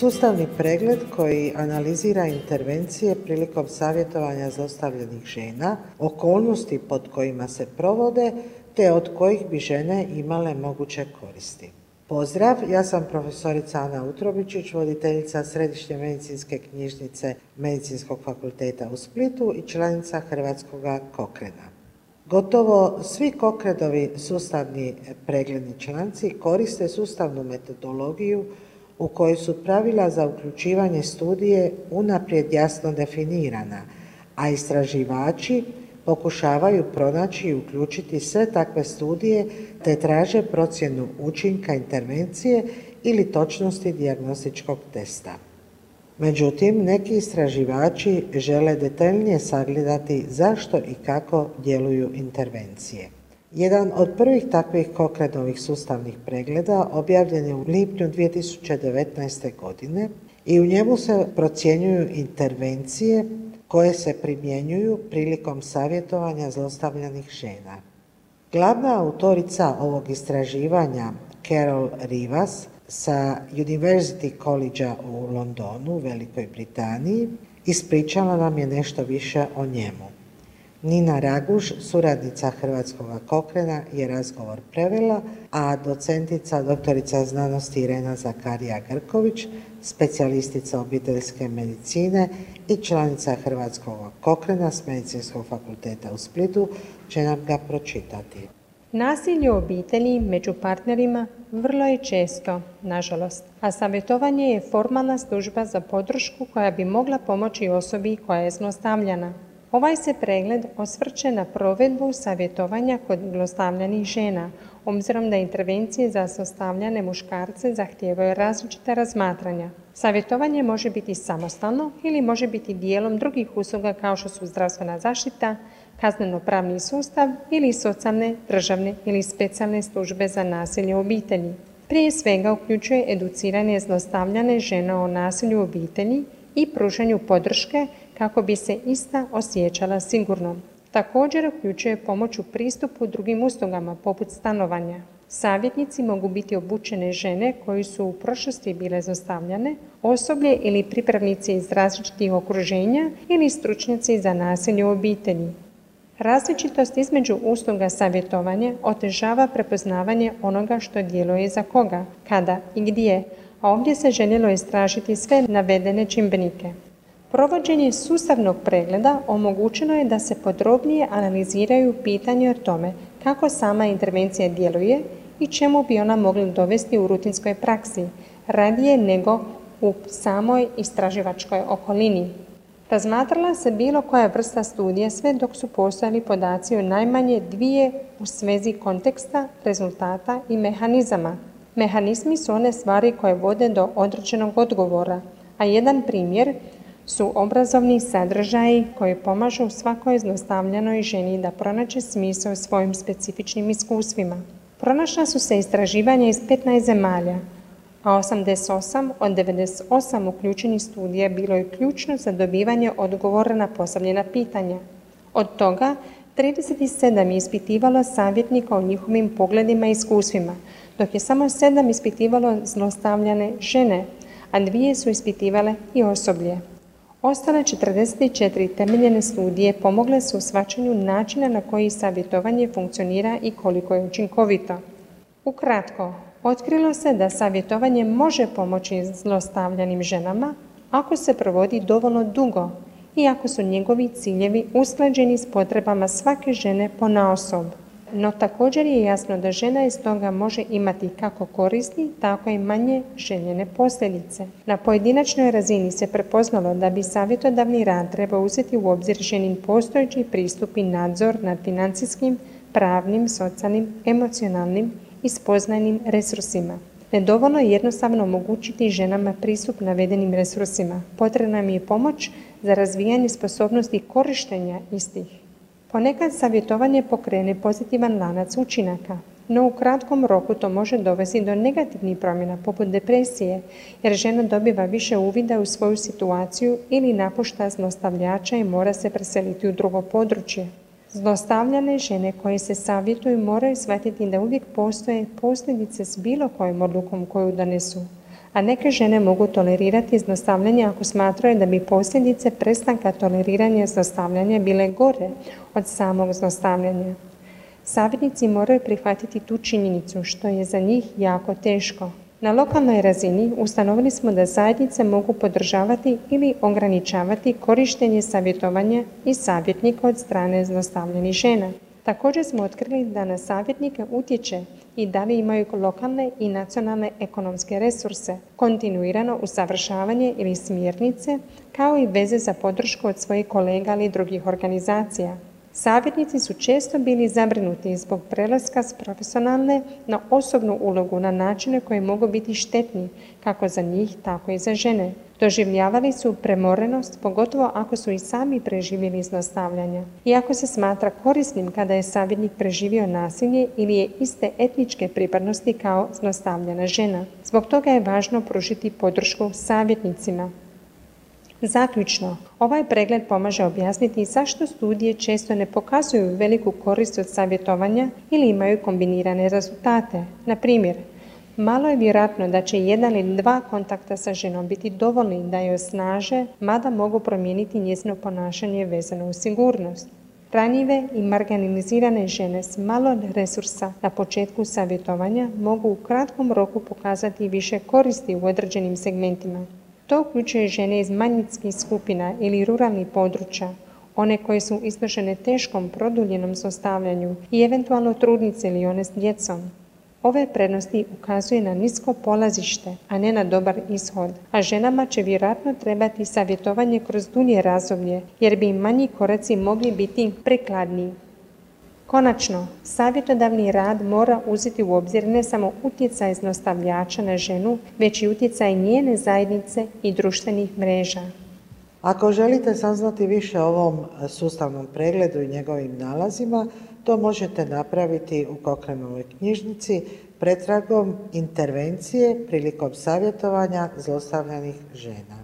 Sustavni pregled koji analizira intervencije prilikom savjetovanja zlostavljanih žena, okolnosti pod kojima se provode, te od kojih bi žene imale moguće koristi. Pozdrav, ja sam profesorica Ana Utrobičić, voditeljica Središnje medicinske knjižnice Medicinskog fakulteta u Splitu i članica Hrvatskog kokrena. Gotovo svi kokredovi sustavni pregledni članci koriste sustavnu metodologiju u kojoj su pravila za uključivanje studije unaprijed jasno definirana, a istraživači pokušavaju pronaći i uključiti sve takve studije te traže procjenu učinka intervencije ili točnosti dijagnostičkog testa. Međutim, neki istraživači žele detaljnije sagledati zašto i kako djeluju intervencije. Jedan od prvih takvih kokredovih sustavnih pregleda objavljen je u lipnju 2019. godine i u njemu se procjenjuju intervencije koje se primjenjuju prilikom savjetovanja zlostavljanih žena. Glavna autorica ovog istraživanja Carol Rivas sa University College u Londonu, Velikoj Britaniji, ispričala nam je nešto više o njemu. Nina Raguž, suradnica Hrvatskog kokrena, je razgovor prevela, a docentica doktorica znanosti Irena Zakarija Grković, specijalistica obiteljske medicine i članica Hrvatskog kokrena s Medicinskog fakulteta u Splitu, će nam ga pročitati. Nasilje u obitelji među partnerima vrlo je često, nažalost, a savjetovanje je formalna služba za podršku koja bi mogla pomoći osobi koja je zlostavljana. Ovaj se pregled osvrće na provedbu savjetovanja kod zlostavljanih žena, obzirom da intervencije za zlostavljane muškarce zahtijevaju različite razmatranja. Savjetovanje može biti samostalno ili može biti dijelom drugih usluga kao što su zdravstvena zaštita, kazneno-pravni sustav ili socijalne, državne ili specijalne službe za nasilje u obitelji. Prije svega uključuje educiranje zlostavljane žene o nasilju u obitelji i pružanju podrške kako bi se ista osjećala sigurno. Također uključuje pomoć u pristupu drugim uslugama poput stanovanja. Savjetnici mogu biti obučene žene koji su u prošlosti bile zostavljane, osoblje ili pripravnici iz različitih okruženja ili stručnjaci za nasilje u obitelji. Različitost između usluga savjetovanja otežava prepoznavanje onoga što djeluje za koga, kada i gdje, a ovdje se željelo istražiti sve navedene čimbenike. Provođenje sustavnog pregleda omogućeno je da se podrobnije analiziraju pitanje o tome kako sama intervencija djeluje i čemu bi ona mogla dovesti u rutinskoj praksi, radije nego u samoj istraživačkoj okolini. Razmatrala se bilo koja vrsta studije sve dok su postojali podaci o najmanje dvije u svezi konteksta, rezultata i mehanizama. Mehanizmi su one stvari koje vode do određenog odgovora, a jedan primjer su obrazovni sadržaji koji pomažu svakoj zlostavljanoj ženi da pronaće smisao svojim specifičnim iskustvima. Pronašla su se istraživanja iz 15 zemalja, a 88 od 98 uključenih studija bilo je ključno za dobivanje odgovora na postavljena pitanja. Od toga 37 je ispitivalo savjetnika o njihovim pogledima i iskustvima, dok je samo 7 ispitivalo zlostavljane žene, a dvije su ispitivale i osoblje. Ostale 44 temeljene studije pomogle su u svačanju načina na koji savjetovanje funkcionira i koliko je učinkovito. Ukratko, otkrilo se da savjetovanje može pomoći zlostavljanim ženama ako se provodi dovoljno dugo i ako su njegovi ciljevi usklađeni s potrebama svake žene po naosob. No također je jasno da žena iz toga može imati kako koristi, tako i manje željene posljedice. Na pojedinačnoj razini se prepoznalo da bi savjetodavni rad trebao uzeti u obzir ženin postojeći pristup i nadzor nad financijskim, pravnim, socijalnim, emocionalnim i spoznajnim resursima. Nedovoljno je jednostavno omogućiti ženama pristup navedenim resursima. Potrebna im je pomoć za razvijanje sposobnosti korištenja istih. Ponekad savjetovanje pokrene pozitivan lanac učinaka, no u kratkom roku to može dovesti do negativnih promjena poput depresije, jer žena dobiva više uvida u svoju situaciju ili napušta zlostavljača i mora se preseliti u drugo područje. Zlostavljane žene koje se savjetuju moraju shvatiti da uvijek postoje posljedice s bilo kojom odlukom koju donesu, a neke žene mogu tolerirati zlostavljanje ako smatraju da bi posljedice prestanka toleriranja zlostavljanja bile gore od samog zlostavljanja. Savjetnici moraju prihvatiti tu činjenicu što je za njih jako teško. Na lokalnoj razini ustanovili smo da zajednice mogu podržavati ili ograničavati korištenje savjetovanja i savjetnika od strane zlostavljenih žena. Također smo otkrili da na savjetnike utječe i da li imaju lokalne i nacionalne ekonomske resurse, kontinuirano usavršavanje ili smjernice, kao i veze za podršku od svojih kolega ili drugih organizacija. Savjetnici su često bili zabrinuti zbog prelaska s profesionalne na osobnu ulogu na načine koje mogu biti štetni kako za njih, tako i za žene. Doživljavali su premorenost, pogotovo ako su i sami preživjeli zlostavljanja. Iako se smatra korisnim kada je savjetnik preživio nasilje ili je iste etničke pripadnosti kao zlostavljena žena. Zbog toga je važno pružiti podršku savjetnicima. Zaključno, ovaj pregled pomaže objasniti zašto studije često ne pokazuju veliku korist od savjetovanja ili imaju kombinirane rezultate. Na primjer, malo je vjerojatno da će jedan ili dva kontakta sa ženom biti dovoljni da je osnaže, mada mogu promijeniti njezino ponašanje vezano u sigurnost. Ranjive i marginalizirane žene s malo resursa na početku savjetovanja mogu u kratkom roku pokazati više koristi u određenim segmentima. To uključuje žene iz manjinskih skupina ili ruralnih područja, one koje su izložene teškom produljenom zostavljanju i eventualno trudnice ili one s djecom. Ove prednosti ukazuje na nisko polazište, a ne na dobar ishod, a ženama će vjerojatno trebati savjetovanje kroz dulje razdoblje, jer bi im manji koraci mogli biti prikladniji. Konačno, savjetodavni rad mora uzeti u obzir ne samo utjecaj znostavljača na ženu, već i utjecaj njene zajednice i društvenih mreža. Ako želite saznati više o ovom sustavnom pregledu i njegovim nalazima, to možete napraviti u Kokrenovoj knjižnici pretragom intervencije prilikom savjetovanja zlostavljanih žena.